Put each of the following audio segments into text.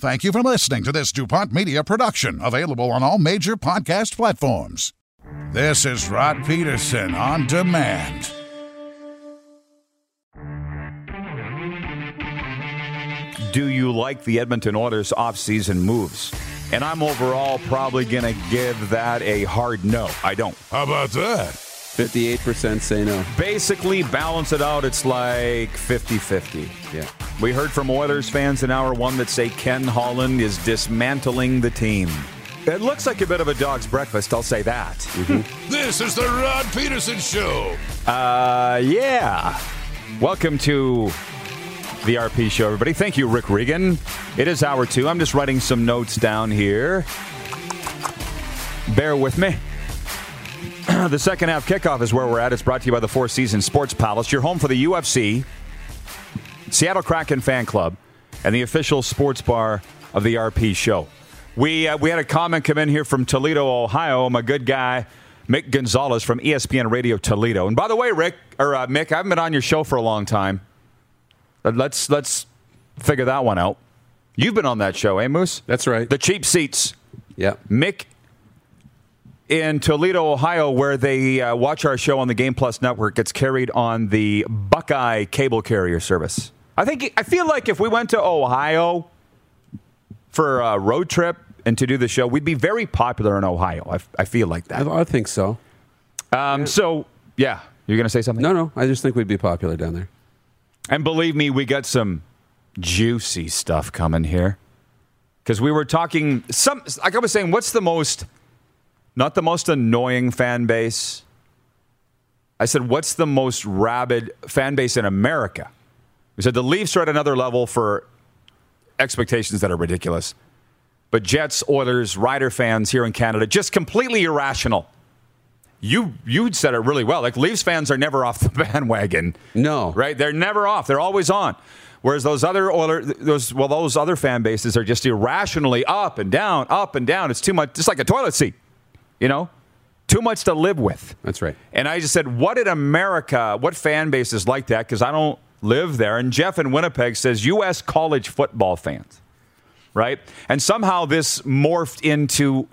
Thank you for listening to this DuPont Media production, available on all major podcast platforms. This is Rod Pedersen on demand. Do you like the Edmonton Oilers offseason moves? And I'm overall probably going to give that a hard no. I don't. How about that? 58% say no. Basically, balance it out, it's like 50 50. Yeah. We heard from Oilers fans in hour one that say Ken Holland is dismantling the team. It looks like a bit of a dog's breakfast, I'll say that. This is the Rod Pedersen Show. Uh, yeah. Welcome to the RP show, everybody. Thank you, Rick Regan. It is hour two. I'm just writing some notes down here. Bear with me. the second half kickoff is where we're at. It's brought to you by the Four Seasons Sports Palace, your home for the UFC, Seattle Kraken Fan Club, and the official sports bar of the RP show. We, uh, we had a comment come in here from Toledo, Ohio. My good guy, Mick Gonzalez from ESPN Radio Toledo. And by the way, Rick, or uh, Mick, I haven't been on your show for a long time. Let's, let's figure that one out. You've been on that show, eh, Moose? That's right. The cheap seats. yeah. Mick in Toledo, Ohio, where they uh, watch our show on the Game Plus network, gets carried on the Buckeye cable carrier service. I think I feel like if we went to Ohio for a road trip and to do the show, we'd be very popular in Ohio. I feel like that. I think so. Um, so yeah, you're gonna say something? No, no. I just think we'd be popular down there. And believe me, we got some juicy stuff coming here. Because we were talking some like I was saying, what's the most not the most annoying fan base? I said, what's the most rabid fan base in America? We said the Leafs are at another level for expectations that are ridiculous. But Jets, Oilers, Rider fans here in Canada, just completely irrational. You you said it really well. Like Leafs fans are never off the bandwagon. No. Right? They're never off. They're always on. Whereas those other Oilers, those well, those other fan bases are just irrationally up and down, up and down. It's too much, just like a toilet seat. You know, too much to live with. That's right. And I just said, what in America, what fan base is like that? Because I don't live there. And Jeff in Winnipeg says U.S. college football fans, right? And somehow this morphed into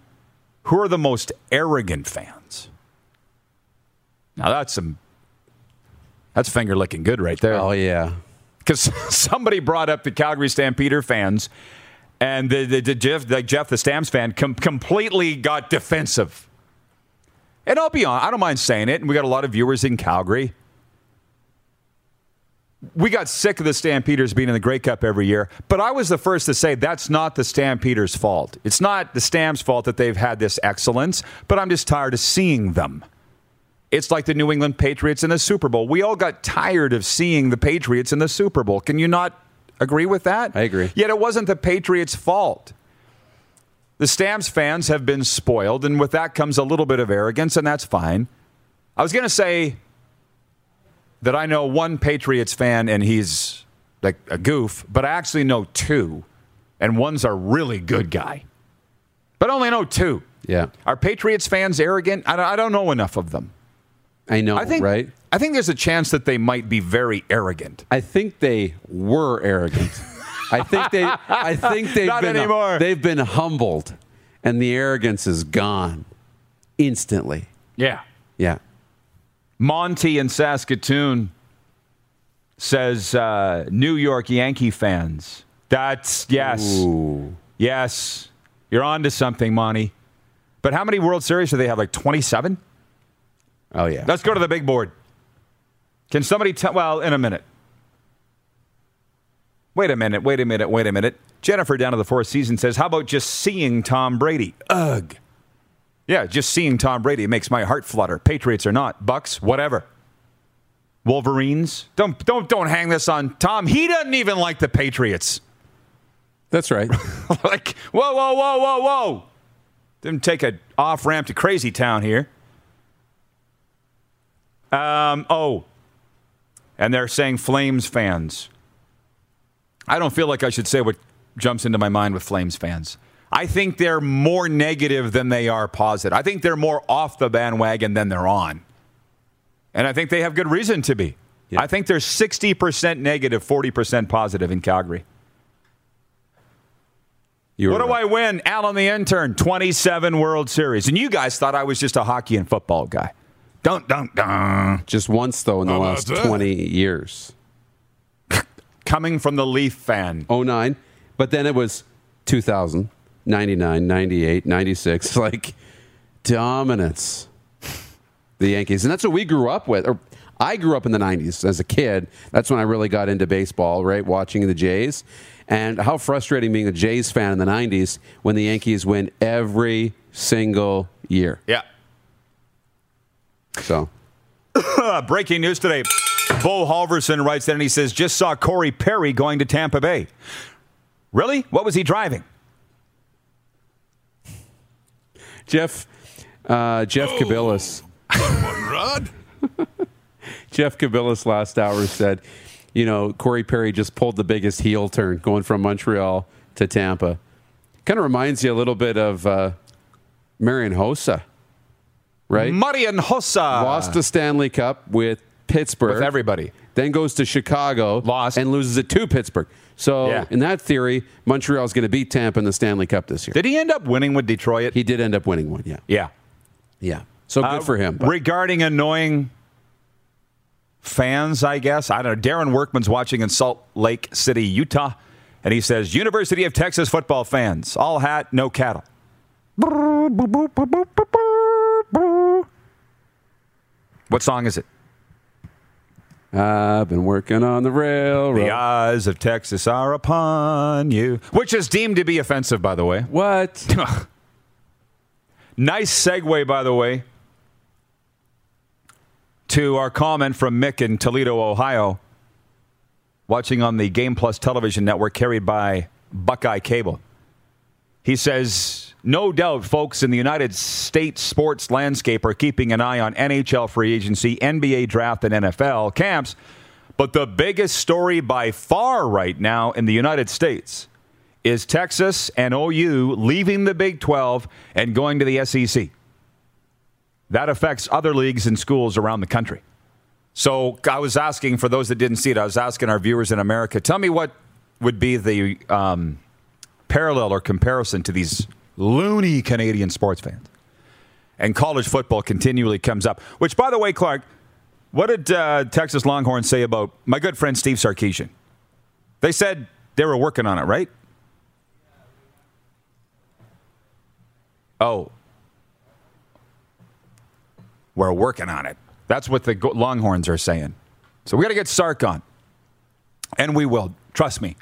who are the most arrogant fans? Now that's some, that's finger licking good right there Oh, yeah. because somebody brought up the Calgary Stampeder fans, and the, the, the Jeff, like Jeff, the Stamps fan, com- completely got defensive. And I'll be honest, I don't mind saying it, and we got a lot of viewers in Calgary. We got sick of the Stampeders being in the Grey Cup every year, but I was the first to say that's not the Stampeders' fault. It's not the Stamps' fault that they've had this excellence, but I'm just tired of seeing them. It's like the New England Patriots in the Super Bowl. We all got tired of seeing the Patriots in the Super Bowl. Can you not agree with that? I agree. Yet it wasn't the Patriots' fault. The Stamps fans have been spoiled, and with that comes a little bit of arrogance, and that's fine. I was going to say that I know one Patriots fan, and he's like a goof, but I actually know two, and one's a really good guy. But I only know two. Yeah. Are Patriots fans arrogant? I don't, I don't know enough of them. I know, I think right? I think there's a chance that they might be very arrogant. I think they were arrogant. I think they. I think they've Not been. anymore. They've been humbled, and the arrogance is gone instantly. Yeah. Yeah. Monty in Saskatoon says uh, New York Yankee fans That's yes. Yes. You're on to something, Monty. But how many World Series do they have? Like 27? Oh yeah. Let's go to the big board. Can somebody tell? Well, in a minute. Wait a minute, wait a minute, wait a minute. Jennifer down to the fourth season says, How about just seeing Tom Brady? Ugh. Yeah, just seeing Tom Brady makes my heart flutter. Patriots or not, Bucks, whatever. Wolverines. Don't don't don't hang this on Tom. He doesn't even like the Patriots. That's right. like, whoa, whoa, whoa, whoa, whoa. Didn't take a off ramp to crazy town here. Um, oh. And they're saying Flames fans. I don't feel like I should say what jumps into my mind with Flames fans. I think they're more negative than they are positive. I think they're more off the bandwagon than they're on. And I think they have good reason to be. Yeah. I think they're 60% negative, 40% positive in Calgary. You What were do right. I win? Alan the intern, 27 World Series. And you guys thought I was just a hockey and football guy. Dun, dun, dun. Just once though in the oh, last that? 20 years. Coming from the Leaf fan. 09, but then it was 2000, 99, 98, 96, like dominance. The Yankees. And that's what we grew up with. Or I grew up in the 90s as a kid. That's when I really got into baseball, right? Watching the Jays. And how frustrating being a Jays fan in the 90s when the Yankees win every single year. Yeah. So, breaking news today. Bo Halverson writes that and he says, just saw Corey Perry going to Tampa Bay. Really? What was he driving? Jeff uh, Jeff Kabilis. Rod? Jeff Kabilis last hour said, you know, Corey Perry just pulled the biggest heel turn going from Montreal to Tampa. Kind of reminds you a little bit of uh, Marian Hossa, right? Marian Hossa. Lost the Stanley Cup with Pittsburgh. with everybody. Then goes to Chicago. Lost. And loses it to Pittsburgh. So, Yeah. in that theory, Montreal's going to beat Tampa in the Stanley Cup this year. Did he end up winning with Detroit? he did end up winning one, yeah. yeah. Yeah. So good Uh, for him. but- Regarding annoying fans, I guess. I don't know. Darren Workman's watching in Salt Lake City, Utah, and he says, University of Texas football fans, all hat, no cattle. What song is it? I've been working on the railroad. The eyes of Texas are upon you, which is deemed to be offensive, by the way. What? Nice segue, by the way, to our comment from Mick in Toledo, Ohio, watching on the Game Plus television network carried by Buckeye Cable. He says, No doubt folks in the United States sports landscape are keeping an eye on NHL free agency, NBA draft, and NFL camps. But the biggest story by far right now in the United States is Texas and OU leaving the Big 12 and going to the SEC. That affects other leagues and schools around the country. So I was asking, for those that didn't see it, I was asking our viewers in America, tell me what would be the um, parallel or comparison to these loony Canadian sports fans. And college football continually comes up. Which, by the way, Clark, what did uh, Texas Longhorns say about my good friend Steve Sarkisian? They said they were working on it, right? Oh, we're working on it. That's what the Longhorns are saying. So we got to get Sark on, and we will. Trust me.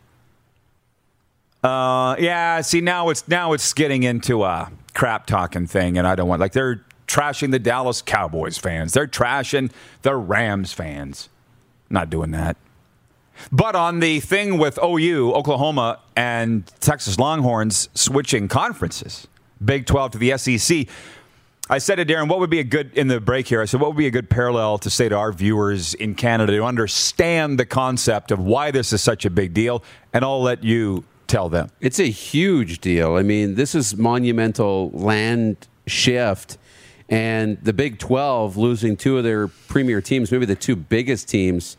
Uh, yeah. See, now it's now it's getting into a crap talking thing, and I don't want like they're trashing the Dallas Cowboys fans. They're trashing the Rams fans. Not doing that. But on the thing with OU, Oklahoma, and Texas Longhorns switching conferences, Big 12 to the SEC, I said to Darren, what would be a good, in the break here, I said, what would be a good parallel to say to our viewers in Canada to understand the concept of why this is such a big deal? And I'll let you tell them. It's a huge deal. I mean, this is monumental land shift. And the Big 12 losing two of their premier teams, maybe the two biggest teams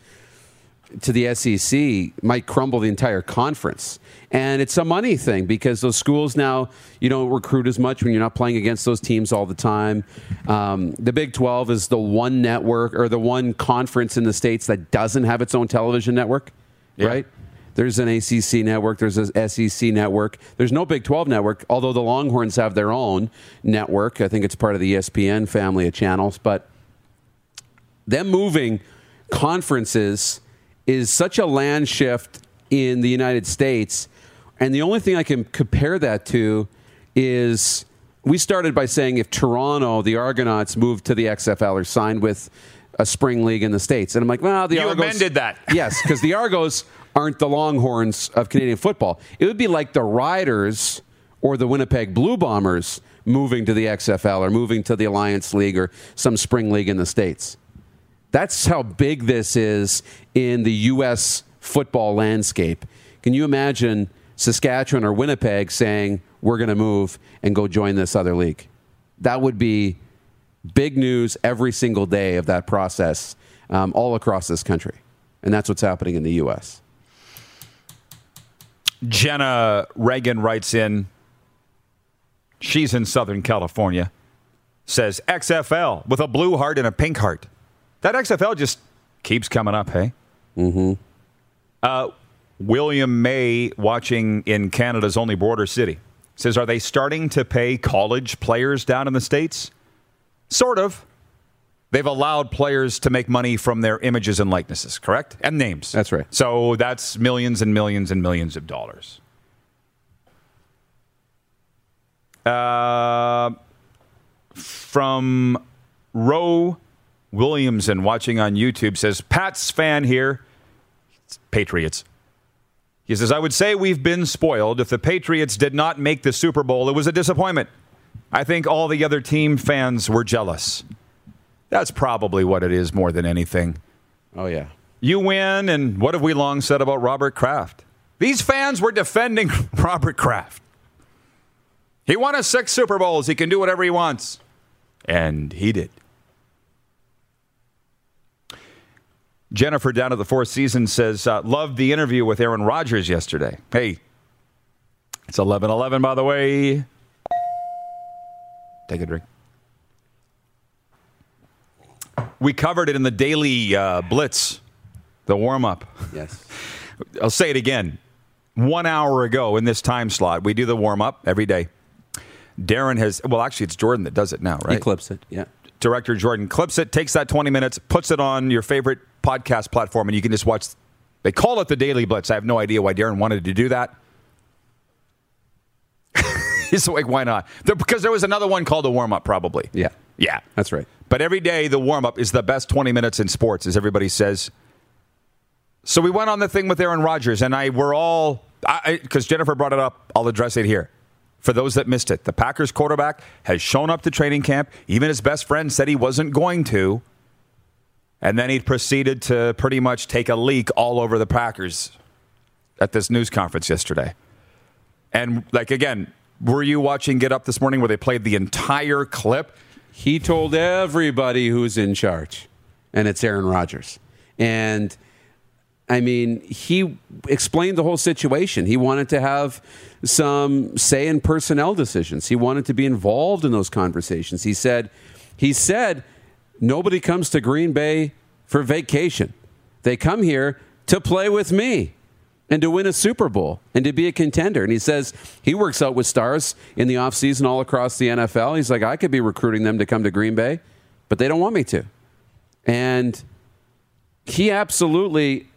to the SEC, might crumble the entire conference. And it's a money thing because those schools now, you don't recruit as much when you're not playing against those teams all the time. Um, the Big 12 is the one network or the one conference in the States that doesn't have its own television network, Yeah. right? There's an ACC network. There's an SEC network. There's no Big 12 network, although the Longhorns have their own network. I think it's part of the ESPN family of channels. But them moving conferences is such a land shift in the United States. And the only thing I can compare that to is we started by saying if Toronto, the Argonauts, moved to the XFL or signed with a spring league in the States. And I'm like, well, the You Argos. amended that. Yes, because the Argos aren't the Longhorns of Canadian football. It would be like the Riders or the Winnipeg Blue Bombers moving to the XFL or moving to the Alliance League or some spring league in the States. That's how big this is in the U.S. football landscape. Can you imagine Saskatchewan or Winnipeg saying, we're going to move and go join this other league? That would be big news every single day of that process um, all across this country. And that's what's happening in the U.S. Jenna Reagan writes in. She's in Southern California. Says XFL with a blue heart and a pink heart. That XFL just keeps coming up, hey? Mm-hmm. Uh, William May, watching in Canada's only border city, says, Are they starting to pay college players down in the States? Sort of. They've allowed players to make money from their images and likenesses, correct? And names. That's right. So that's millions and millions and millions of dollars. Uh, from Roe Williamson, watching on YouTube, says, Pat's fan here. Patriots. He says, I would say we've been spoiled. If the Patriots did not make the Super Bowl, it was a disappointment. I think all the other team fans were jealous. That's probably what it is more than anything. Oh, yeah. You win, and what have we long said about Robert Kraft? These fans were defending Robert Kraft. He won us six Super Bowls. He can do whatever he wants. And he did. Jennifer down at the Four Seasons says, uh, loved the interview with Aaron Rodgers yesterday. Hey, it's 11 11, by the way. Take a drink. We covered it in the daily uh, blitz, the warm up. Yes. I'll say it again. One hour ago in this time slot, we do the warm up every day. Darren has, well, actually, it's Jordan that does it now, right? He clips it. Yeah. Director Jordan clips it, takes that 20 minutes, puts it on your favorite podcast platform, and you can just watch. They call it the Daily Blitz. I have no idea why Darren wanted to do that. He's like, why not? Because there was another one called the warm up, probably. Yeah. Yeah. That's right. But every day, the warm up is the best 20 minutes in sports, as everybody says. So we went on the thing with Aaron Rodgers, and I were all, because Jennifer brought it up, I'll address it here. For those that missed it, the Packers quarterback has shown up to training camp. Even his best friend said he wasn't going to. And then he proceeded to pretty much take a leak all over the Packers at this news conference yesterday. And, like, again, were you watching Get Up this morning where they played the entire clip? He told everybody who's in charge, and it's Aaron Rodgers. And I mean, he explained the whole situation. He wanted to have some say in personnel decisions. He wanted to be involved in those conversations. He said, he said, nobody comes to Green Bay for vacation. They come here to play with me and to win a Super Bowl and to be a contender. And he says he works out with stars in the offseason all across the NFL. He's like, I could be recruiting them to come to Green Bay, but they don't want me to. And he absolutely,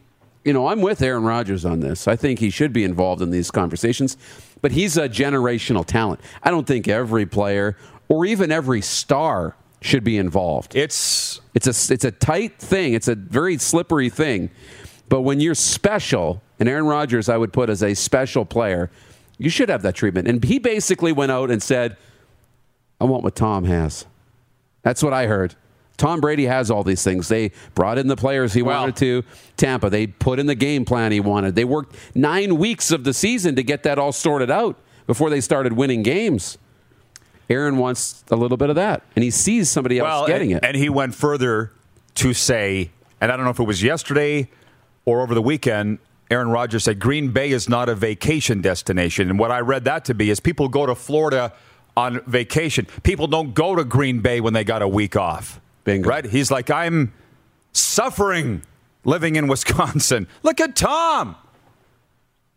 you know, I'm with Aaron Rodgers on this. I think he should be involved in these conversations, but he's a generational talent. I don't think every player or even every star should be involved. It's It's a it's a tight thing. It's a very slippery thing. But when you're special, and Aaron Rodgers, I would put as a special player, you should have that treatment. And he basically went out and said, "I want what Tom has." That's what I heard. Tom Brady has all these things. They brought in the players he Well- wanted to Tampa. They put in the game plan he wanted. They worked nine weeks of the season to get that all sorted out before they started winning games. Aaron wants a little bit of that, and he sees somebody else getting and, it. And he went further to say, and I don't know if it was yesterday or over the weekend, Aaron Rodgers said Green Bay is not a vacation destination. And what I read that to be is people go to Florida on vacation. People don't go to Green Bay when they got a week off. Bingo. Right? He's like, I'm suffering living in Wisconsin. Look at Tom.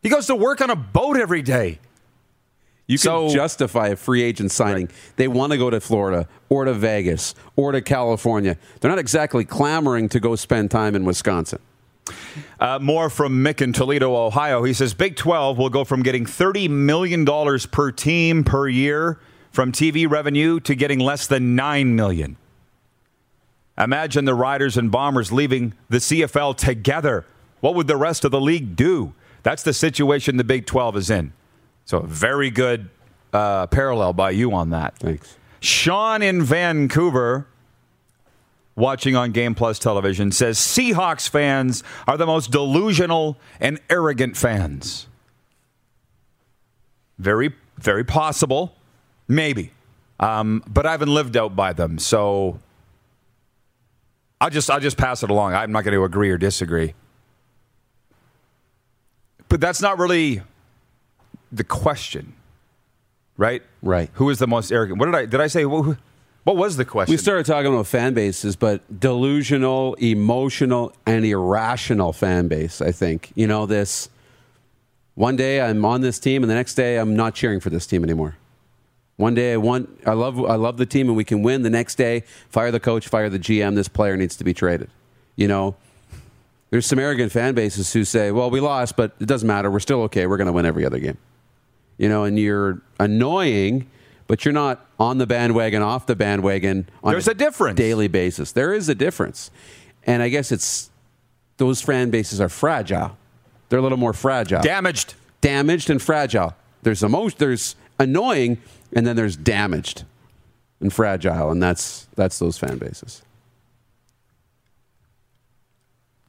He goes to work on a boat every day. You can So- justify a free agent signing. They want to go to Florida or to Vegas or to California. They're not exactly clamoring to go spend time in Wisconsin. Uh, more from Mick in Toledo, Ohio. He says Big 12 will go from getting $30 million per team per year from TV revenue to getting less than 9 million. Imagine the Riders and Bombers leaving the CFL together. What would the rest of the league do? That's the situation the Big 12 is in. So, very good uh, parallel by you on that. Thanks. Sean in Vancouver, watching on Game Plus television, says Seahawks fans are the most delusional and arrogant fans. Very, very possible. Maybe. Um, but I haven't lived out by them. So I'll just, I'll just pass it along. I'm not going to agree or disagree. But that's not really the question, right? Right. Who is the most arrogant? What did I did I say? What, what was the question? We started talking about fan bases, but delusional, emotional, and irrational fan base. I think you know this. One day I'm on this team, and the next day I'm not cheering for this team anymore. One day I want, I love, I love the team, and we can win. The next day, fire the coach, fire the GM. This player needs to be traded. You know, there's some arrogant fan bases who say, "Well, we lost, but it doesn't matter. We're still okay. We're going to win every other game." You know, and you're annoying, but you're not on the bandwagon, off the bandwagon. On There's a difference. daily basis. There is a difference, and I guess it's those fan bases are fragile. They're a little more fragile, damaged. damaged and fragile. There's emotion. There's annoying, and then there's damaged and fragile, and that's that's those fan bases.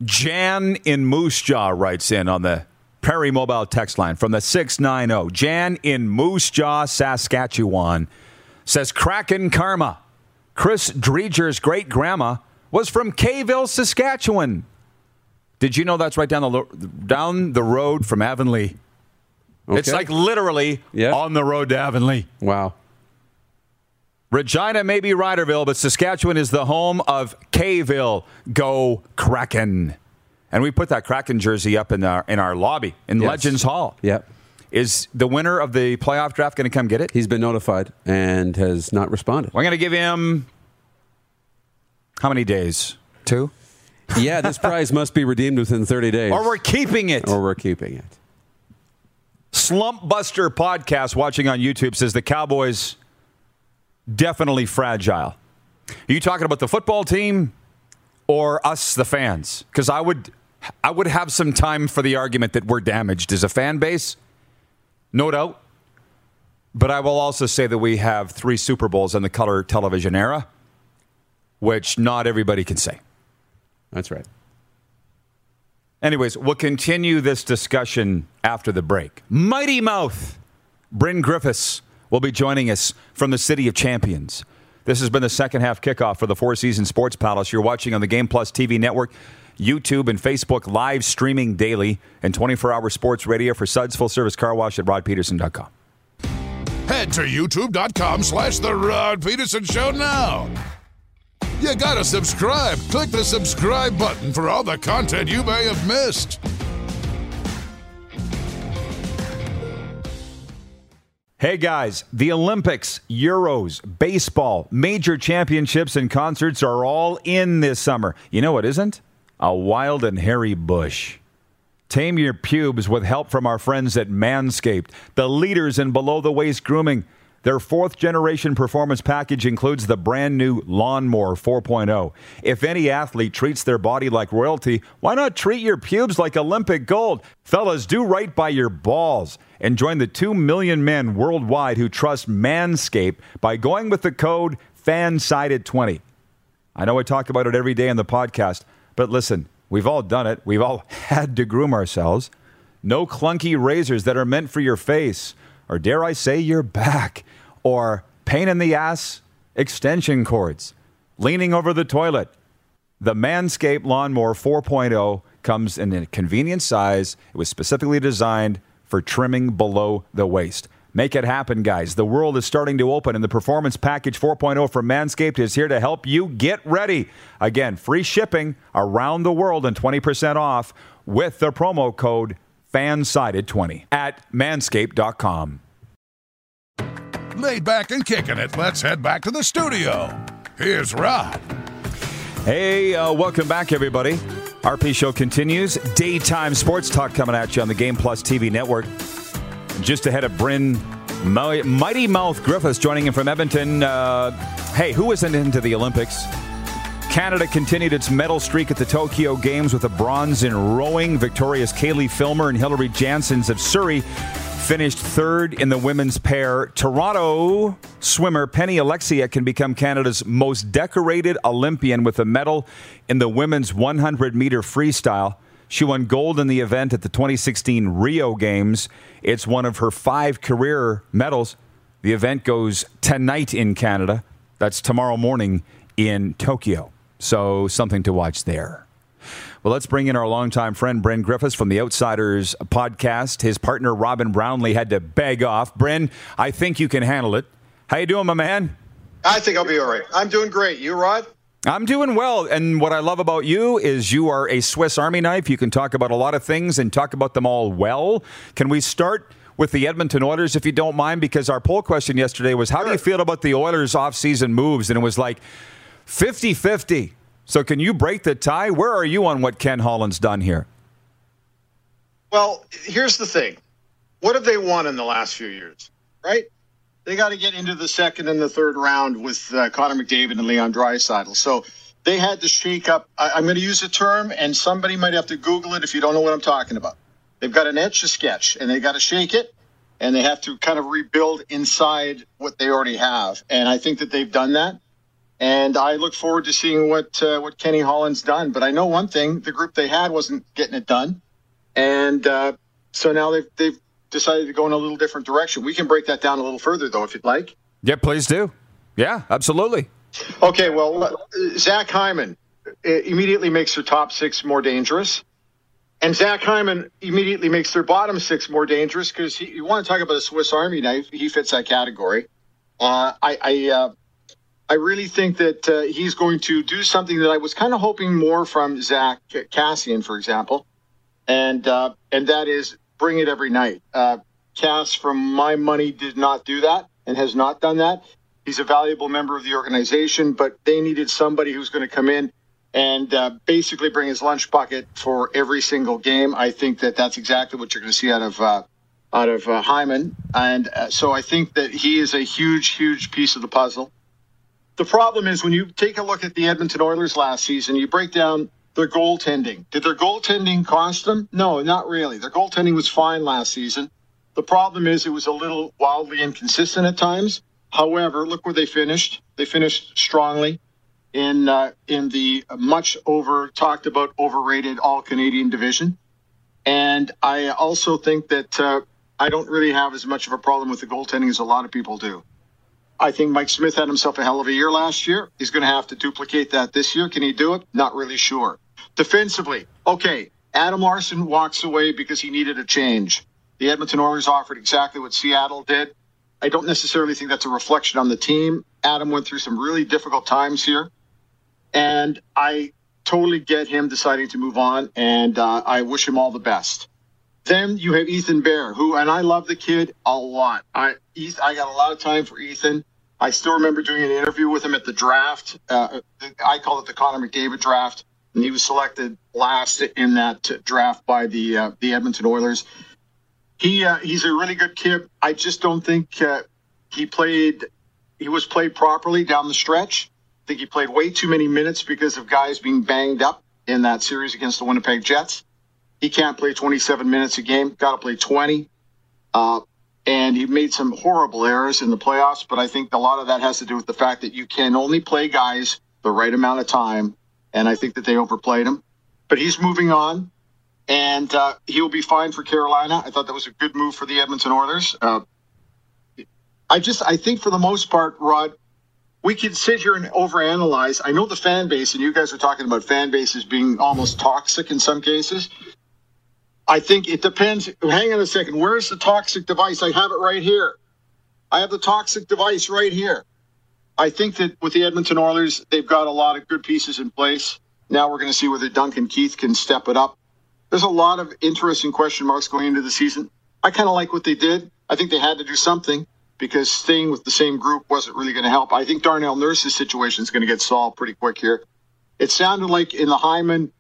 Jan in Moose Jaw writes in on the Prairie Mobile text line from the 690. Jan in Moose Jaw, Saskatchewan says Kraken Karma. Chris Driedger's great grandma was from Kayville, Saskatchewan. Did you know that's right down the lo- down the road from Avonlea? It's like literally Yeah. on the road to Avonlea. Wow. Regina may be Riderville, but Saskatchewan is the home of Kayville. Go Kraken! And we put that Kraken jersey up in our in our lobby in Yes. Legends Hall. Yep. Is the winner of the playoff draft going to come get it? He's been notified and has not responded. We're going to give him how many days? Two. yeah, this prize must be redeemed within 30 days. Or we're keeping it. or we're keeping it. Slump Buster podcast watching on YouTube says the Cowboys definitely fragile. Are you talking about the football team or us, the fans? Because I would, I would have some time for the argument that we're damaged as a fan base, no doubt. But I will also say that we have three Super Bowls in the color television era, which not everybody can say. That's right. Anyways, we'll continue this discussion after the break. Mighty Mouth, Bryn Griffiths will be joining us from the City of Champions. This has been the second half kickoff for the Four Seasons Sports Palace. You're watching on the Game Plus TV network, YouTube, and Facebook live streaming daily and 24 hour sports radio for Suds Full Service Car Wash at rodpedersen.com. Head to youtube.com slash The Rod Pedersen Show now. You gotta subscribe. Click the subscribe button for all the content you may have missed. Hey guys, the Olympics, Euros, baseball, major championships, and concerts are all in this summer. You know what isn't? A wild and hairy bush. Tame your pubes with help from our friends at Manscaped, the leaders in below the waist grooming. Their fourth generation performance package includes the brand new Lawnmower 4.0. If any athlete treats their body like royalty, why not treat your pubes like Olympic gold? Fellas, do right by your balls and join the 2 million men worldwide who trust Manscaped by going with the code FANSIDED20. I know I talk about it every day on the podcast, but listen, we've all done it. We've all had to groom ourselves. No clunky razors that are meant for your face, or dare I say, your back, or pain in the ass extension cords, leaning over the toilet. The Manscaped Lawnmower 4.0 comes in a convenient size. It was specifically designed for trimming below the waist. Make it happen, guys. The world is starting to open, and the Performance Package 4.0 from Manscaped is here to help you get ready. Again, free shipping around the world and 20% off with the promo code fansided 20 at manscaped.com. Laid back and kicking it. Let's head back to the studio. Here's Rod. Hey, uh, welcome back, everybody. RP Show continues. Daytime sports talk coming at you on the Game Plus TV network. Just ahead of Bryn Mighty Mouth Griffiths joining in from Edmonton. Uh, hey, who isn't into the Olympics? Canada continued its medal streak at the Tokyo Games with a bronze in rowing. Victorious Caileigh Filmer and Hillary Janssens of Surrey finished third in the women's pair. Toronto swimmer Penny Oleksiak can become Canada's most decorated Olympian with a medal in the women's 100 meter freestyle. She won gold in the event at the 2016 Rio Games. It's one of her five career medals. The event goes tonight in Canada. That's tomorrow morning in Tokyo. So, something to watch there. Well, let's bring in our longtime friend, Bryn Griffiths from the Outsiders podcast. His partner, Robin Brownlee, had to beg off. Bryn, I think you can handle it. How you doing, my man? I think I'll be all right. I'm doing great. You, Rod? I'm doing well. And what I love about you is you are a Swiss Army knife. You can talk about a lot of things and talk about them all well. Can we start with the Edmonton Oilers, if you don't mind? Because our poll question yesterday was how sure. do you feel about the Oilers' offseason moves? And it was like 50 50. So, can you break the tie? Where are you on what Ken Holland's done here? Well, here's the thing. What have they won in the last few years, right? They got to get into the second and the third round with uh, Connor McDavid and Leon Draisaitl. So they had to shake up. I, am going to use a term, and somebody might have to Google it if you don't know what I'm talking about. They've got an etch a sketch, and they got to shake it, and they have to kind of rebuild inside what they already have. And I think that they've done that and I look forward to seeing what uh, what Kenny Holland's done. But I know one thing: the group they had wasn't getting it done, and uh, so now they've they've decided to go in a little different direction. We can break that down a little further, though, if you'd like. Yeah, please do. Yeah, absolutely. Okay, well, Zach Hyman uh, immediately makes their top six more dangerous. And Zach Hyman immediately makes their bottom six more dangerous because you want to talk about a Swiss Army knife. He fits that category. Uh, I, I uh, I really think that uh, he's going to do something that I was kind of hoping more from Zack Kassian, for example, and uh, and that is bring it every night. Uh, Cass, from my money, did not do that and has not done that. He's a valuable member of the organization, but they needed somebody who's going to come in and uh, basically bring his lunch bucket for every single game. I think that that's exactly what you're going to see out of uh, out of uh, Hyman, and uh, so I think that he is a huge, huge piece of the puzzle. The problem is when you take a look at the Edmonton Oilers last season, you break down their goaltending. Did their goaltending cost them? No, not really. Their goaltending was fine last season. The problem is it was a little wildly inconsistent at times. However, look where they finished. They finished strongly in uh, in the much over talked about overrated All Canadian division. And I also think that uh, I don't really have as much of a problem with the goaltending as a lot of people do. I think Mike Smith had himself a hell of a year last year. He's going to have to duplicate that this year. Can he do it? Not really sure. Defensively, okay, Adam Larsson walks away because he needed a change. The Edmonton Oilers offered exactly what Seattle did. I don't necessarily think that's a reflection on the team. Adam went through some really difficult times here, and I totally get him deciding to move on, and uh, I wish him all the best. Then you have Ethan Bear, who, and I love the kid a lot. I, I got a lot of time for Ethan. I still remember doing an interview with him at the draft. Uh, I call it the Connor McDavid draft, and he was selected last in that draft by the uh, the Edmonton Oilers. He uh, he's a really good kid. I just don't think uh, he played. He was played properly down the stretch. I think he played way too many minutes because of guys being banged up in that series against the Winnipeg Jets. He can't play 27 minutes a game. Got to play 20. Uh, and he made some horrible errors in the playoffs. But I think a lot of that has to do with the fact that you can only play guys the right amount of time, and I think that they overplayed him. But he's moving on, and uh, he will be fine for Carolina. I thought that was a good move for the Edmonton Oilers. Uh, I just, I think for the most part, Rod, we can sit here and overanalyze. I know the fan base, and you guys are talking about fan bases being almost toxic in some cases. I think it depends. Hang on a second. Where's the toxic device? I have it right here. I have the toxic device right here. I think that with the Edmonton Oilers, they've got a lot of good pieces in place. Now we're going to see whether Duncan Keith can step it up. there's a lot of interesting question marks going into the season. I kind of like what they did. I think they had to do something because staying with the same group wasn't really going to help. I think Darnell Nurse's situation is going to get solved pretty quick here. It sounded like in the Hyman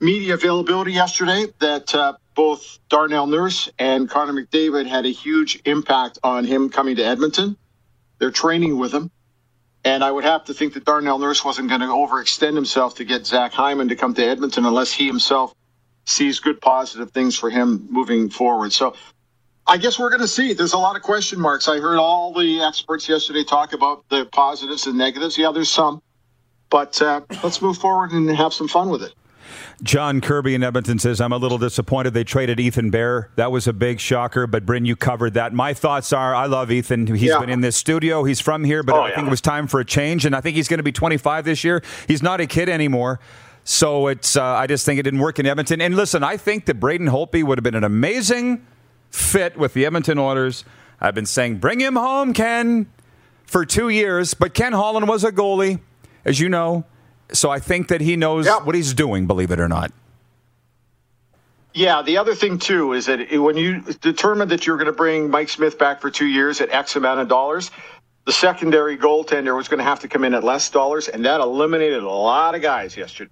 media availability yesterday that uh, both Darnell Nurse and Connor McDavid had a huge impact on him coming to Edmonton. They're training with him. And I would have to think that Darnell Nurse wasn't going to overextend himself to get Zach Hyman to come to Edmonton unless he himself sees good positive things for him moving forward. So I guess we're going to see. There's a lot of question marks. I heard all the experts yesterday talk about the positives and negatives. Yeah, there's some. But uh, let's move forward and have some fun with it. John Kirby in Edmonton says, I'm a little disappointed they traded Ethan Bear. That was a big shocker, but Bryn, you covered that. My thoughts are I love Ethan. He's yeah. been in this studio. He's from here, but oh, I yeah. think it was time for a change, and I think he's going to be 25 this year. He's not a kid anymore. So it's, uh, I just think it didn't work in Edmonton. And listen, I think that Braden Holtby would have been an amazing fit with the Edmonton Oilers. I've been saying, bring him home, Ken, for two years. But Ken Holland was a goalie, as you know. So I think that he knows yep. what he's doing, believe it or not. Yeah, the other thing too is that when you determined that you're going to bring Mike Smith back for two years at X amount of dollars, the secondary goaltender was going to have to come in at less dollars, and that eliminated a lot of guys yesterday.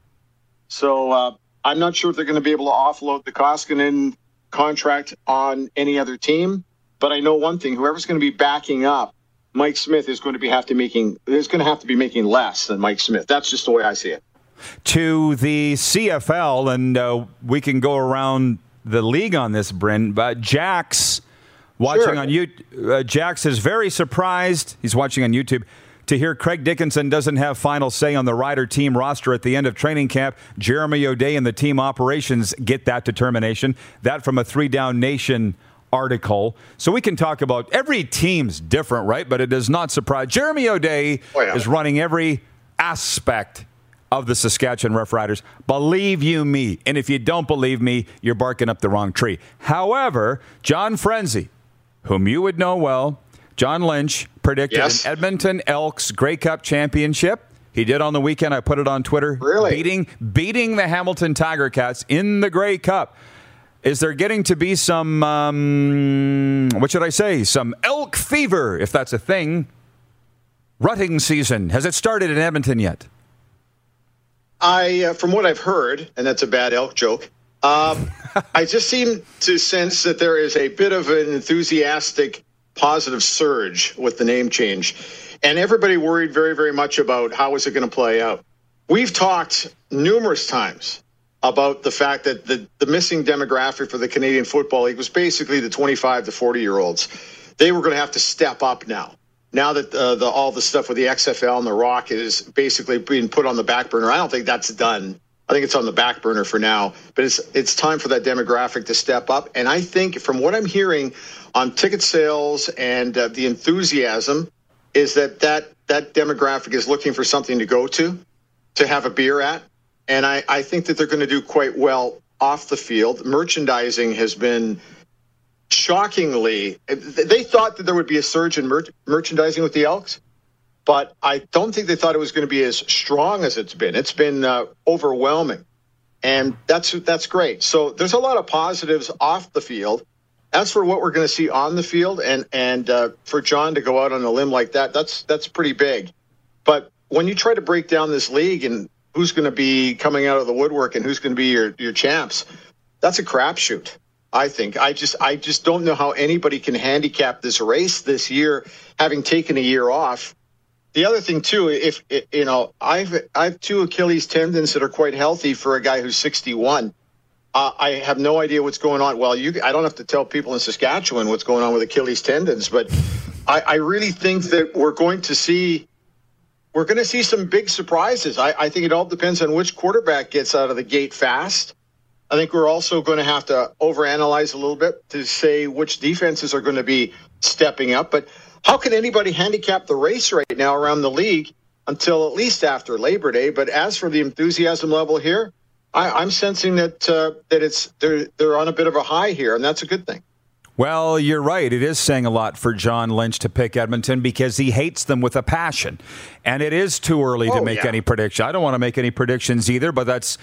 So uh, I'm not sure if they're going to be able to offload the Koskinen contract on any other team, but I know one thing: whoever's going to be backing up Mike Smith is going to be have to making is going to have to be making less than Mike Smith. That's just the way I see it. To the CFL, and uh, we can go around the league on this, Bryn. But Jax watching sure. on YouTube. Uh, Jax is very surprised. He's watching on YouTube to hear Craig Dickenson doesn't have final say on the rider team roster at the end of training camp. Jeremy O'Day and the team operations get that determination. That from a three down nation article. So we can talk about every team's different, right? But it does not surprise. Jeremy O'Day oh, yeah. is running every aspect of the Saskatchewan Roughriders. Believe you me. And if you don't believe me, you're barking up the wrong tree. However, John Frenzy, whom you would know well, John Lynch predicted yes. an Edmonton Elks Grey Cup championship. He did on the weekend. I put it on Twitter. Really? Beating beating the Hamilton Tiger Cats in the Grey Cup. Is there getting to be some, um, what should I say, some elk fever, if that's a thing? Rutting season. Has it started in Edmonton yet? I, uh, from what I've heard, and that's a bad elk joke, um, I just seem to sense that there is a bit of an enthusiastic, positive surge with the name change. And everybody worried very, very much about how is it going to play out. We've talked numerous times about the fact that the, the missing demographic for the Canadian Football League was basically the 25 to 40 year olds. They were going to have to step up now. Now that uh, the, all the stuff with the XFL and the Rock is basically being put on the back burner, I don't think that's done. I think it's on the back burner for now, but it's it's time for that demographic to step up. And I think, from what I'm hearing on ticket sales and uh, the enthusiasm, is that that that demographic is looking for something to go to, to have a beer at, and I, I think that they're going to do quite well off the field. Merchandising has been shockingly, they thought that there would be a surge in mer- merchandising with the Elks, but I don't think they thought it was going to be as strong as it's been. It's been uh, overwhelming. And that's that's great. So there's a lot of positives off the field. As for what we're going to see on the field, and and uh, for John to go out on a limb like that, that's that's pretty big. But when you try to break down this league and who's going to be coming out of the woodwork and who's going to be your, your champs, that's a crapshoot. I think I just I just don't know how anybody can handicap this race this year, having taken a year off. The other thing too, if you know, I've I have two Achilles tendons that are quite healthy for a guy who's 61. Uh, I have no idea what's going on. Well, you I don't have to tell people in Saskatchewan what's going on with Achilles tendons, but I, I really think that we're going to see we're going to see some big surprises. I, I, think it all depends on which quarterback gets out of the gate fast. I think we're also going to have to overanalyze a little bit to say which defenses are going to be stepping up. But how can anybody handicap the race right now around the league until at least after Labor Day? But as for the enthusiasm level here, I, am sensing that uh, that it's they're they're on a bit of a high here, and that's a good thing. Well, you're right. It is saying a lot for John Lynch to pick Edmonton because he hates them with a passion. And it is too early oh, to make yeah. any prediction. I don't want to make any predictions either, but that's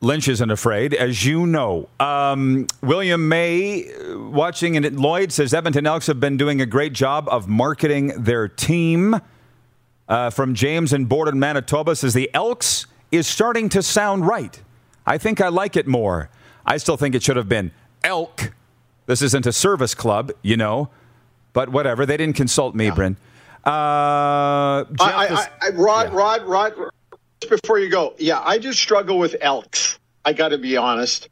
Lynch isn't afraid, as you know. Um, William May, watching in Lloyd, says Edmonton Elks have been doing a great job of marketing their team. Uh, from James in Borden, Manitoba, says the Elks is starting to sound right. I think I like it more. I still think it should have been Elk. This isn't a service club, you know, but whatever. They didn't consult me, yeah. Bryn. Uh, I, I, I, Rod, yeah. Rod, Rod, before you go, yeah, I just struggle with Elks. I got to be honest.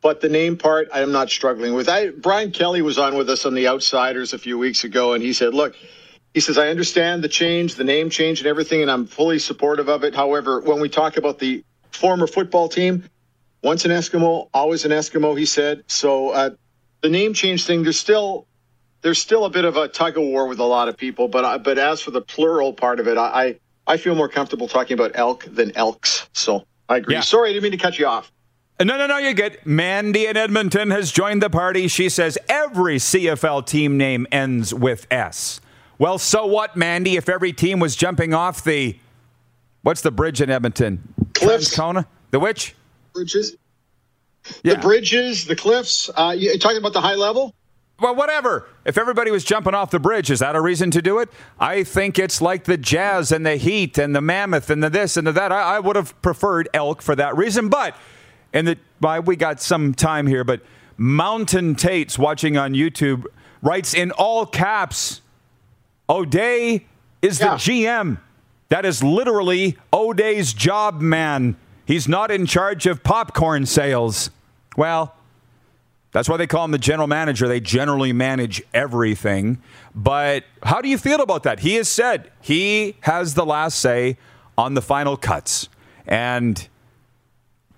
But the name part, I am not struggling with. I, Brian Kelly was on with us on the Outsiders a few weeks ago, and he said, look, he says, I understand the change, the name change, and everything, and I'm fully supportive of it. However, when we talk about the former football team, once an Eskimo, always an Eskimo, he said. So uh, the name change thing, there's still there's still a bit of a tug of war with a lot of people. But uh, but as for the plural part of it, I I feel more comfortable talking about elk than elks. So I agree. Yeah. Sorry, I didn't mean to cut you off. No, no, no, you're good. Mandy in Edmonton has joined the party. She says every CFL team name ends with S. Well, so what, Mandy, if every team was jumping off the. What's the bridge in Edmonton? Cliffs. Transcona? The which? Bridges. Yeah. The bridges, the cliffs. Uh, you talking about the high level? well, whatever. If everybody was jumping off the bridge, is that a reason to do it? I think it's like the Jazz and the Heat and the Mammoth and the this and the that. I, I would have preferred Elk for that reason, but and the well, we got some time here, but Mountain Tate's watching on YouTube writes in all caps, O'Day is yeah. the GM. That is literally O'Day's job, man. He's not in charge of popcorn sales. Well, that's why they call him the general manager. They generally manage everything. But how do you feel about that? He has said he has the last say on the final cuts. And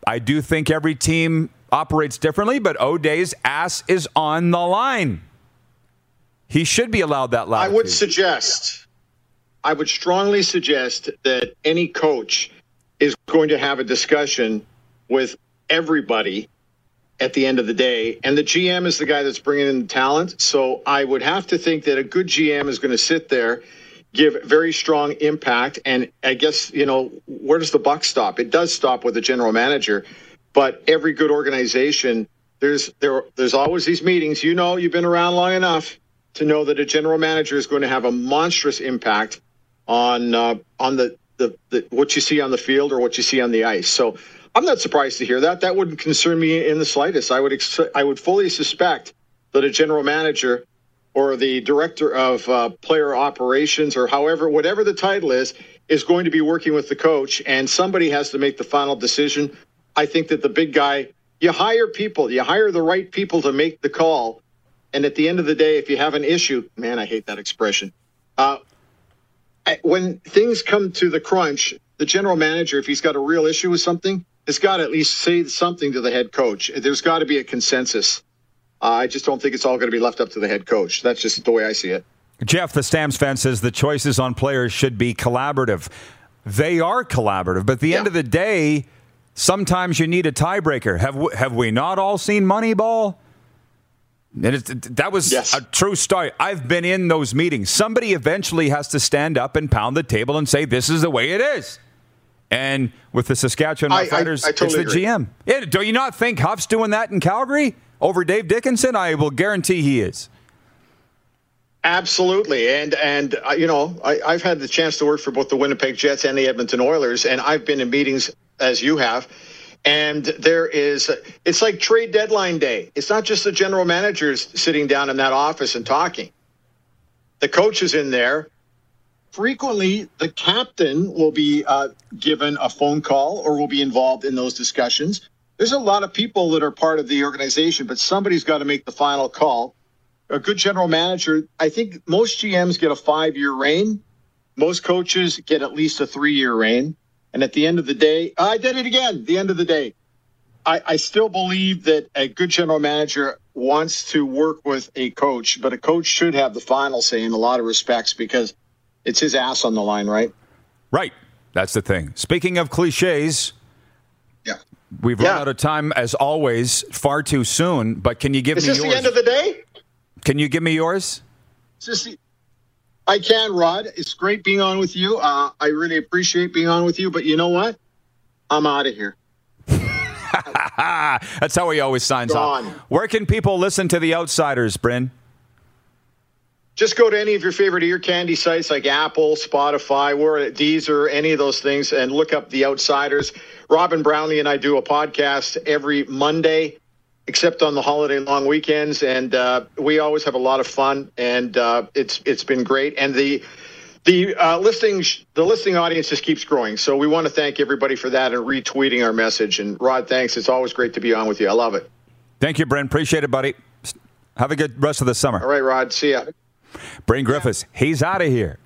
I do think every team operates differently, but O'Day's ass is on the line. He should be allowed that latitude. I would suggest, I would strongly suggest that any coach is going to have a discussion with everybody at the end of the day. And the GM is the guy that's bringing in the talent. So I would have to think that a good GM is going to sit there, give very strong impact. And I guess, you know, where does the buck stop? It does stop with the general manager. But every good organization, there's there there's always these meetings. You know, you've been around long enough to know that a general manager is going to have a monstrous impact on uh, on the, the, the what you see on the field or what you see on the ice. So I'm not surprised to hear that. That wouldn't concern me in the slightest. I would ex- I would fully suspect that a general manager or the director of uh, player operations or however whatever the title is is going to be working with the coach and somebody has to make the final decision. I think that the big guy you hire people, you hire the right people to make the call. And at the end of the day, if you have an issue, man, I hate that expression. Uh, when things come to the crunch, the general manager, if he's got a real issue with something, has got to at least say something to the head coach. There's got to be a consensus. Uh, I just don't think it's all going to be left up to the head coach. That's just the way I see it. Jeff, the Stamps fan, says the choices on players should be collaborative. They are collaborative, but at the yeah. end of the day, sometimes you need a tiebreaker. Have we, have we not all seen Moneyball? And that was yes. a true story. I've been in those meetings. Somebody eventually has to stand up and pound the table and say, "This is the way it is." And with the Saskatchewan I, Fighters, I, I totally it's the agree. GM. Yeah, do you not think Huff's doing that in Calgary over Dave Dickenson? I will guarantee he is. Absolutely, and and uh, you know I, I've had the chance to work for both the Winnipeg Jets and the Edmonton Oilers, and I've been in meetings as you have, and there is it's like trade deadline day. It's not just the general managers sitting down in that office and talking. The coach is in there frequently the captain will be uh, given a phone call or will be involved in those discussions. There's a lot of people that are part of the organization, but somebody's got to make the final call. A good general manager, I think most GMs get a five year reign. Most coaches get at least a three year reign. And at the end of the day, I did it again. The end of the day, I, I still believe that a good general manager wants to work with a coach, but a coach should have the final say in a lot of respects because it's his ass on the line, right? Right. That's the thing. Speaking of cliches, yeah, we've yeah. run out of time as always, far too soon. But can you give Is me this yours? the end of the day? Can you give me yours? Is this the- I can, Rod. It's great being on with you. Uh, I really appreciate being on with you. But you know what? I'm out of here. That's how he always signs Gone. off. Where can people listen to the Outsiders, Bryn? Just go to any of your favorite ear candy sites like Apple, Spotify, we're at Deezer, any of those things, and look up The Outsiders. Robin Brownlee and I do a podcast every Monday, except on the holiday long weekends, and uh, we always have a lot of fun, and uh, it's it's been great. And the the uh, listing the listing audience just keeps growing, so we want to thank everybody for that and retweeting our message. And Rod, thanks. It's always great to be on with you. I love it. Thank you, Bryn. Appreciate it, buddy. Have a good rest of the summer. All right, Rod. See ya. Bryn Griffiths, he's out of here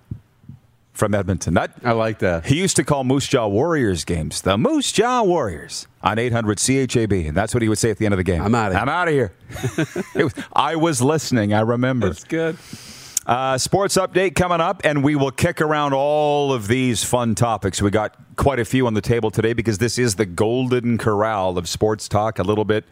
from Edmonton. That I like that. He used to call Moose Jaw Warriors games the Moose Jaw Warriors on 800 CHAB, and that's what he would say at the end of the game. I'm outta here. I'm out of here. Was- I was listening. I remember. That's good. Uh, sports update coming up, and we will kick around all of these fun topics. We got quite a few on the table today because this is the golden corral of sports talk, a little bit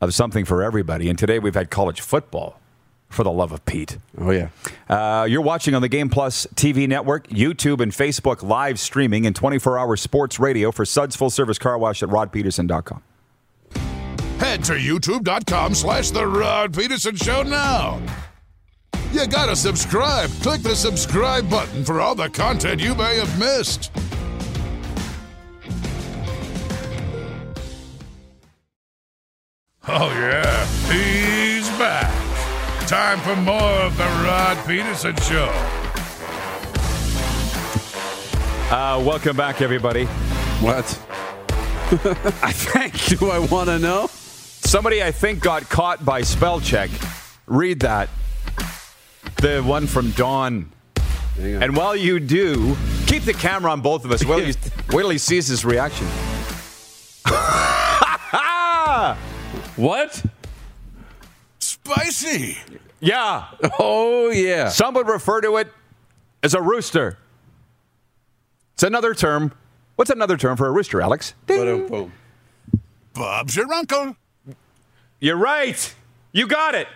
of something for everybody. And today we've had college football, for the love of Pete. Oh yeah. Uh, you're watching on the Game Plus TV network, YouTube, and Facebook live streaming and 24 hour sports radio for Suds Full Service Car Wash at rodpedersen.com. Head to youtube.com slash The Rod Pedersen Show now. You gotta subscribe. Click the subscribe button for all the content you may have missed. Oh, yeah, he's back. Time for more of The Rod Pedersen Show. Uh, welcome back, everybody. What? I think Do I want to know? somebody I think got caught by spell check. Read that. The one from Dawn. And while you do, keep the camera on both of us. Wait till he, wait till he sees his reaction. what? Spicy. Yeah. Oh yeah. Some would refer to it as a rooster. It's another term. What's another term for a rooster, Alex? Ding. Bob's your uncle. You're right. You got it.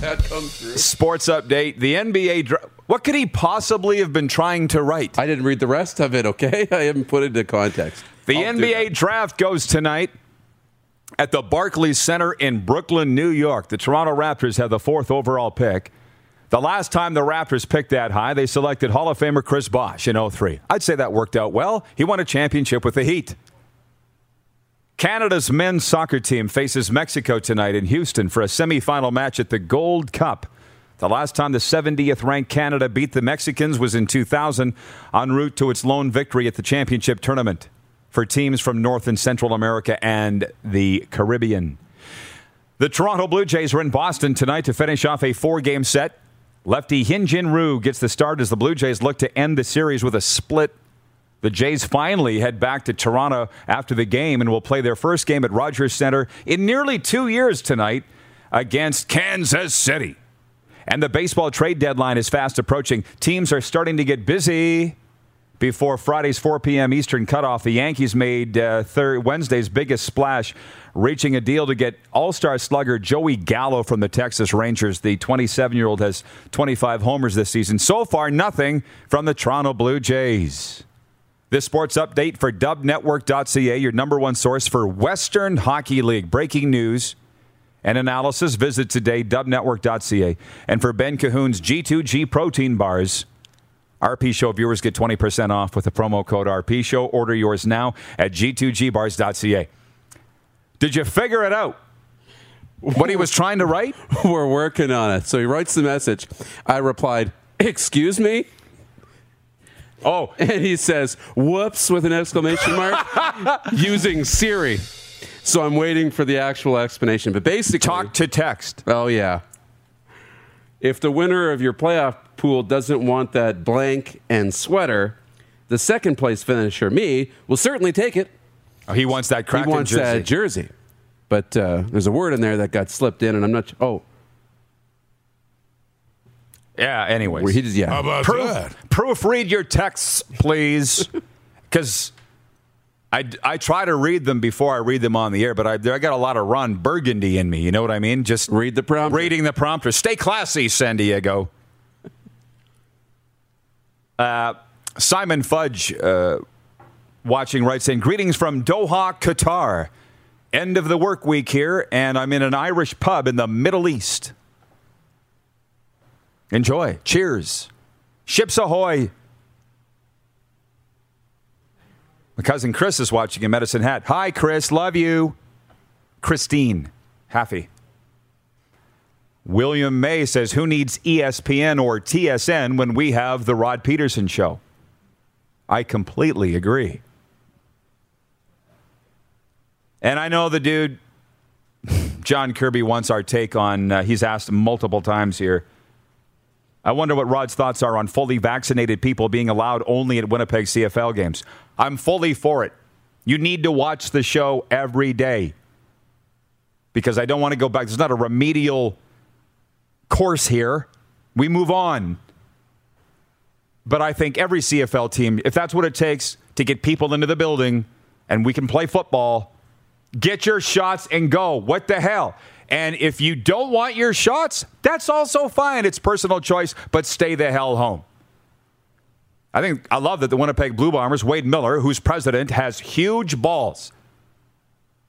That comes through. Sports update. The NBA. Dra- what could he possibly have been trying to write? I didn't read the rest of it. Okay, I haven't put it into context. The I'll NBA draft goes tonight at the Barclays Center in Brooklyn, New York. The Toronto Raptors have the fourth overall pick. The last time the Raptors picked that high, they selected Hall of Famer Chris Bosh in 03. I'd say that worked out well. He won a championship with the Heat. Canada's men's soccer team faces Mexico tonight in Houston for a semifinal match at the Gold Cup. The last time the 70th ranked Canada beat the Mexicans was in 2000 en route to its lone victory at the championship tournament for teams from North and Central America and the Caribbean. The Toronto Blue Jays are in Boston tonight to finish off a four game set. Lefty Hyunjin Ryu gets the start as the Blue Jays look to end the series with a split. The Jays finally head back to Toronto after the game and will play their first game at Rogers Center in nearly two years tonight against Kansas City. And the baseball trade deadline is fast approaching. Teams are starting to get busy. Before Friday's 4 p.m. Eastern cutoff, the Yankees made uh, Wednesday's biggest splash, reaching a deal to get All Star slugger Joey Gallo from the Texas Rangers. The 27 year old has 25 homers this season. So far, nothing from the Toronto Blue Jays. This sports update for dubnetwork.ca, your number one source for Western Hockey League. Breaking news and analysis. Visit today, dubnetwork.ca. And for Ben Cahoon's G2G protein bars, RP Show viewers get 20% off with the promo code RP Show. Order yours now at g2gbars.ca. Did you figure it out? What he was trying to write? We're working on it. So he writes the message. I replied, "Excuse me," Oh, and he says, "Whoops!" with an exclamation mark, using Siri. So I'm waiting for the actual explanation. But basically, talk to text. Oh yeah. If the winner of your playoff pool doesn't want that blank and sweater, the second place finisher, me, will certainly take it. Oh, he wants that He wants jersey. that jersey. But uh, there's a word in there that got slipped in, and I'm not. su- Oh, yeah, anyways. where he just yeah. How about Proof, that? proofread your texts, please. Because I, I try to read them before I read them on the air, but I, I got a lot of Ron Burgundy in me. You know what I mean? Just Read the prompter. Reading the prompter. Stay classy, San Diego. Uh, Simon Fudge uh, watching right saying, Greetings from Doha, Qatar. End of the work week here, and I'm in an Irish pub in the Middle East. Enjoy. Cheers. Ships ahoy. My cousin Chris is watching in Medicine Hat. Hi, Chris. Love you. Christine. Happy. William May says, Who needs ESPN or TSN when we have The Rod Pedersen Show? I completely agree. And I know the dude, John Kirby, wants our take on, uh, he's asked multiple times here. I wonder what Rod's thoughts are on fully vaccinated people being allowed only at Winnipeg CFL games. I'm fully for it. You need to watch the show every day because I don't want to go back. There's not a remedial course here. We move on. But I think every CFL team, if that's what it takes to get people into the building and we can play football, get your shots and go. What the hell? And if you don't want your shots, that's also fine. It's personal choice, but stay the hell home. I think I love that the Winnipeg Blue Bombers, Wade Miller, who's president, has huge balls.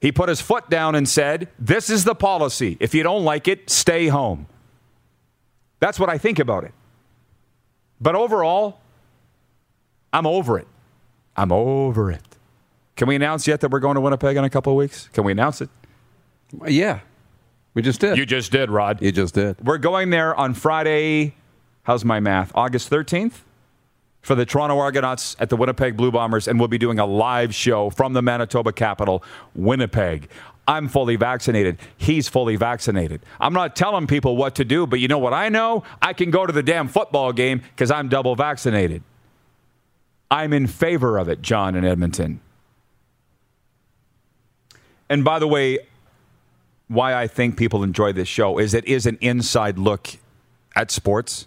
He put his foot down and said, This is the policy. If you don't like it, stay home. That's what I think about it. But overall, I'm over it. I'm over it. Can we announce yet that we're going to Winnipeg in a couple of weeks? Can we announce it? Yeah, we just did. You just did, Rod. You just did. We're going there on Friday. How's my math? August 13th for the Toronto Argonauts at the Winnipeg Blue Bombers, and we'll be doing a live show from the Manitoba capital, Winnipeg. I'm fully vaccinated. He's fully vaccinated. I'm not telling people what to do, but you know what I know? I can go to the damn football game because I'm double vaccinated. I'm in favor of it, John in Edmonton. And by the way, why I think people enjoy this show is it is an inside look at sports.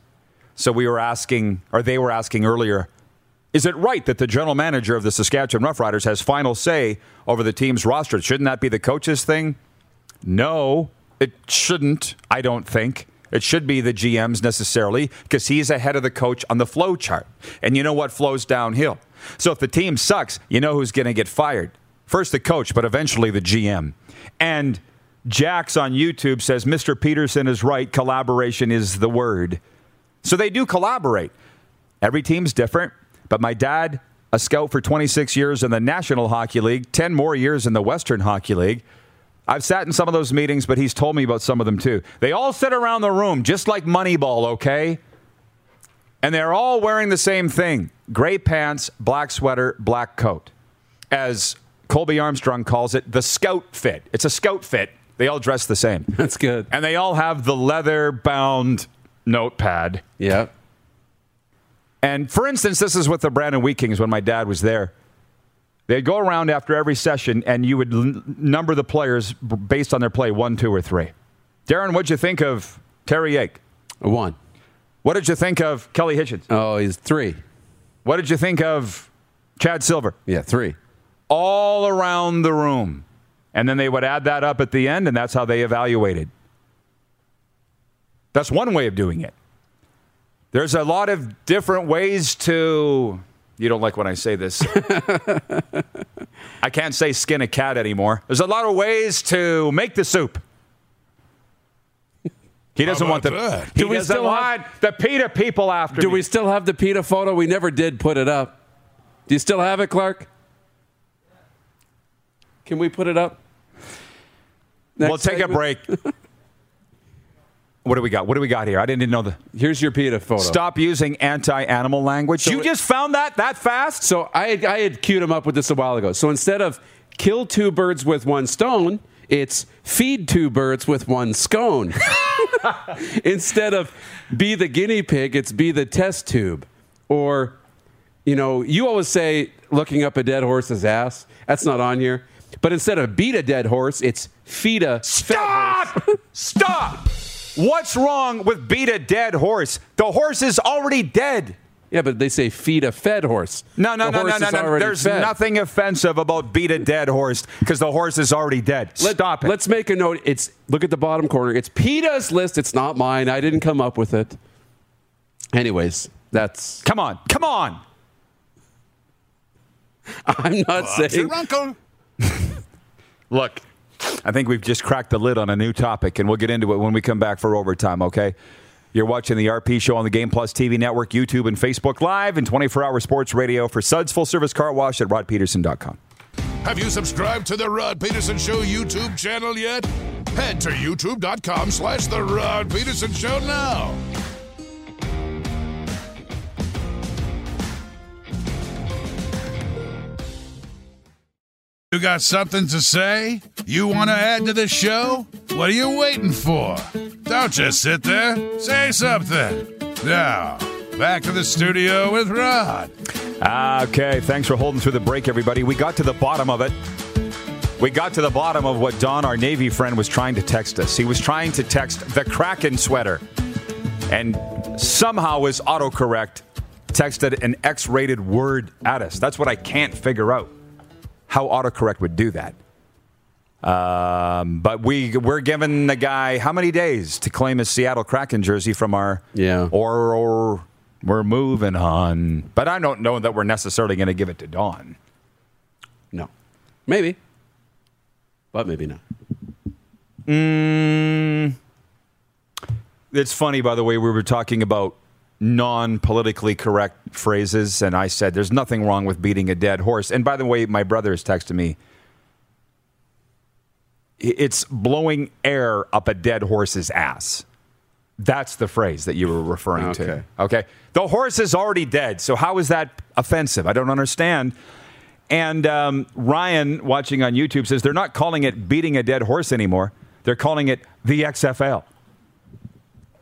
So we were asking, or they were asking earlier, is it right that the general manager of the Saskatchewan Roughriders has final say over the team's roster? Shouldn't that be the coach's thing? No, it shouldn't, I don't think. It should be the GM's necessarily because he's ahead of the coach on the flow chart. And you know what flows downhill. So if the team sucks, you know who's going to get fired. First the coach, but eventually the GM. And Jax on YouTube says Mr. Pedersen is right. Collaboration is the word. So they do collaborate. Every team's different, but my dad, a scout for 26 years in the National Hockey League, 10 more years in the Western Hockey League. I've sat in some of those meetings, but he's told me about some of them too. They all sit around the room just like Moneyball, okay? And they're all wearing the same thing gray pants, black sweater, black coat. As Colby Armstrong calls it, the scout fit. It's a scout fit. They all dress the same. That's good. And they all have the leather bound notepad. Yeah. And for instance, this is with the Brandon Wheat Kings when my dad was there. They'd go around after every session and you would l- number the players based on their play one, two, or three. Darren, what'd you think of Terry Yake? A one. What did you think of Kelly Hitchens? Oh, he's three. What did you think of Chad Silver? Yeah, three. All around the room. And then they would add that up at the end, and that's how they evaluated. That's one way of doing it. There's a lot of different ways to. You don't like when I say this. I can't say skin a cat anymore. There's a lot of ways to make the soup. He doesn't want the. about that? He Do we doesn't still want have- the PETA people after Do me. we still have the PETA photo? We never did put it up. Do you still have it, Clark? Can we put it up? we'll Next take a break. what do we got? What do we got here? I didn't even know the. Here's your PETA photo. Stop using anti-animal language. you it- just found that that fast? So I had, I had queued him up with this a while ago. So instead of kill two birds with one stone, it's feed two birds with one scone. instead of be the guinea pig, it's be the test tube. Or, you know, you always say looking up a dead horse's ass. That's not on here. But instead of beat a dead horse, it's feed a. Stop! Stop! What's wrong with beat a dead horse? The horse is already dead. Yeah, but they say feed a fed horse. No, no, The no, no, horse no, is no. There's fed. nothing offensive about beat a dead horse because the horse is already dead. Let, Stop it. Let's make a note. It's look at the bottom corner. It's PETA's list. It's not mine. I didn't come up with it. Anyways, that's Come on, come on. I'm not That's saying. your uncle. Look, I think we've just cracked the lid on a new topic, and we'll get into it when we come back for overtime, okay? You're watching the RP show on the Game Plus TV network, YouTube, and Facebook Live, and 24 hour sports radio for Suds Full Service Car Wash at rodpedersen.com. Have you subscribed to the Rod Pedersen Show YouTube channel yet? Head to youtube.com slash the Rod Pedersen Show now. You got something to say? You want to add to the show? What are you waiting for? Don't just sit there. Say something. Now, back to the studio with Rod. Ah, okay, thanks for holding through the break, everybody. We got to the bottom of it. We got to the bottom of what Don, our Navy friend, was trying to text us. He was trying to text the Kraken sweater, and somehow his autocorrect texted an X rated word at us. That's what I can't figure out how autocorrect would do that. Um, but we we're giving the guy how many days to claim his Seattle Kraken jersey from our Yeah. or or we're moving on. But I don't know that we're necessarily going to give it to Don. No. Maybe. But maybe not. Mm, It's funny, by the way, we were talking about non politically correct phrases, and I said there's nothing wrong with beating a dead horse. And by the way, my brother has texted me. It's blowing air up a dead horse's ass. That's the phrase that you were referring to. Okay. Okay. The horse is already dead. So how is that offensive? I don't understand. And um, Ryan, watching on YouTube, says they're not calling it beating a dead horse anymore. They're calling it the XFL.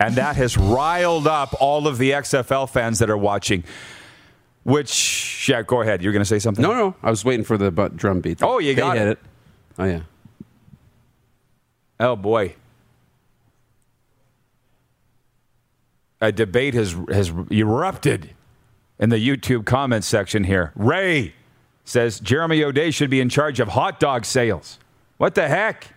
And that has riled up all of the XFL fans that are watching. Which, yeah, go ahead. You're going to say something? No, no. I was waiting for the butt drum beat. Oh, you got hit it. Oh, yeah. Oh boy. A debate has has erupted in the YouTube comments section here. Ray says Jeremy O'Day should be in charge of hot dog sales. What the heck?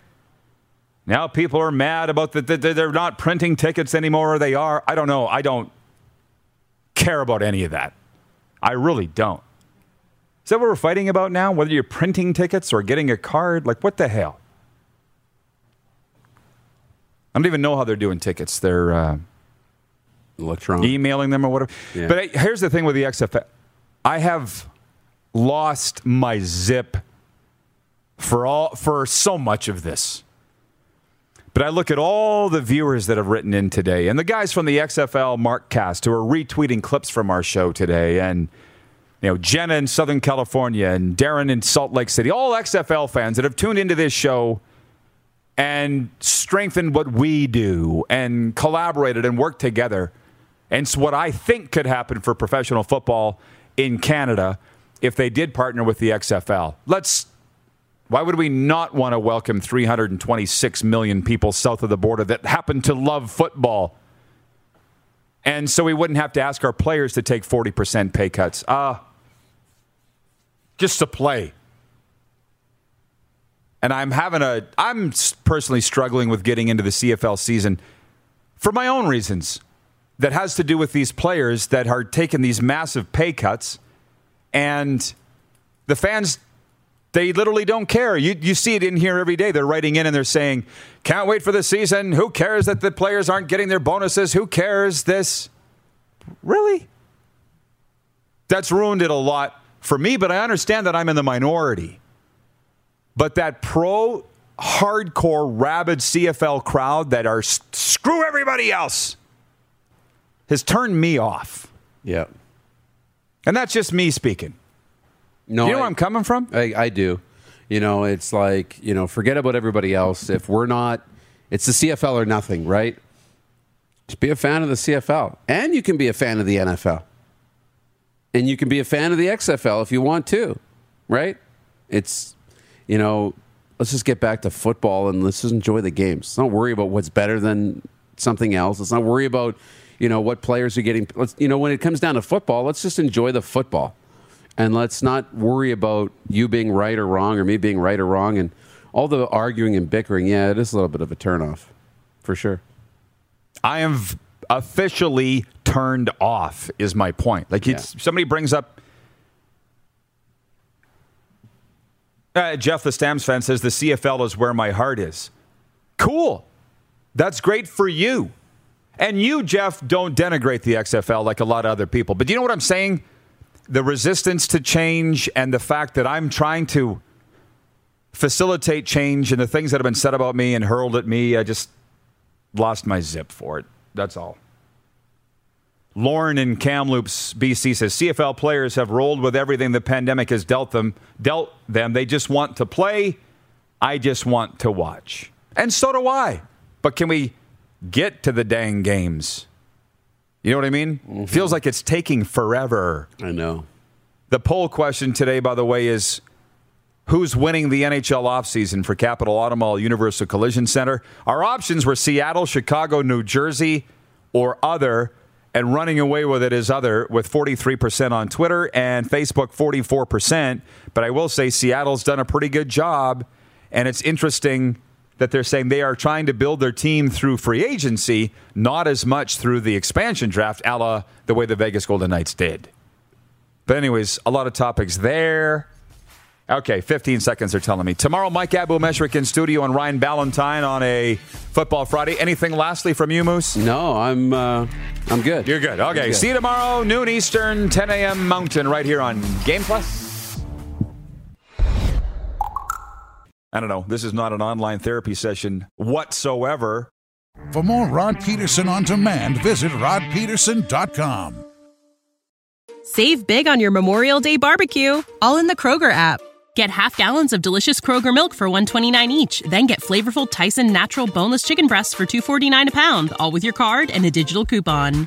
Now people are mad about that that they're not printing tickets anymore or they are. I don't know. I don't care about any of that. I really don't. Is that what we're fighting about now? Whether you're printing tickets or getting a card? Like what the hell? I don't even know how they're doing tickets. They're uh, Electron. emailing them or whatever. Yeah. But I, here's the thing with the XFL. I have lost my zip for all for so much of this. But I look at all the viewers that have written in today, and the guys from the XFL Mark Cast who are retweeting clips from our show today, and you know Jenna in Southern California and Darren in Salt Lake City, all XFL fans that have tuned into this show and strengthened what we do and collaborated and worked together. And it's what I think could happen for professional football in Canada if they did partner with the XFL. Let's why would we not want to welcome 326 million people south of the border that happen to love football? And so we wouldn't have to ask our players to take 40% pay cuts. Ah, just to play. And I'm having a, I'm personally struggling with getting into the CFL season for my own reasons. That has to do with these players that are taking these massive pay cuts, and the fans, they literally don't care. You, you see it in here every day. They're writing in and they're saying, can't wait for the season. Who cares that the players aren't getting their bonuses? Who cares this? Really? That's ruined it a lot for me, but I understand that I'm in the minority. But that pro hardcore rabid CFL crowd that are screw everybody else has turned me off. Yeah. And that's just me speaking. No, Do you know I- where I'm coming from? I, I do. You know, it's like, you know, forget about everybody else. If we're not, it's the CFL or nothing, right? Just be a fan of the CFL. And you can be a fan of the NFL. And you can be a fan of the XFL if you want to, right? It's, you know, let's just get back to football and let's just enjoy the games. Let's not worry about what's better than something else. Let's not worry about, you know, what players are getting. Let's, you know, when it comes down to football, let's just enjoy the football and let's not worry about you being right or wrong or me being right or wrong and all the arguing and bickering. Yeah, it is a little bit of a turnoff, for sure. I am officially turned off, is my point. Like, it's, somebody brings up Uh, Jeff, the Stamps fan, says the CFL is where my heart is. Cool. That's great for you. And you, Jeff, don't denigrate the XFL like a lot of other people. But do you know what I'm saying? The resistance to change and the fact that I'm trying to facilitate change and the things that have been said about me and hurled at me, I just lost my zip for it. That's all. Lauren in Kamloops, BC says CFL players have rolled with everything the pandemic has dealt them. Dealt them. They just want to play. I just want to watch, and so do I. But can we get to the dang games? You know what I mean? Mm-hmm. Feels like it's taking forever. I know. The poll question today, by the way, is who's winning the NHL offseason for Capital Automall Universal Collision Center? Our options were Seattle, Chicago, New Jersey, or other and running away with it is other with 43% on Twitter and Facebook 44%. But I will say Seattle's done a pretty good job. And it's interesting that they're saying they are trying to build their team through free agency, not as much through the expansion draft, a la the way the Vegas Golden Knights did. But, anyways, a lot of topics there. Okay, 15 seconds are telling me. Tomorrow, Mike Abu Meshrik in studio and Ryan Ballantyne on a Football Friday. Anything lastly from you, Moose? No, I'm uh, I'm good. You're good. Okay, good. see you tomorrow, noon Eastern, 10 a.m. Mountain, right here on Game Plus. I don't know. This is not an online therapy session whatsoever. For more Rod Pedersen on demand, visit rodpedersen.com. Save big on your Memorial Day barbecue, all in the Kroger app. Get half gallons of delicious Kroger milk for 129 each, then get flavorful Tyson natural boneless chicken breasts for 249 a pound, all with your card and a digital coupon.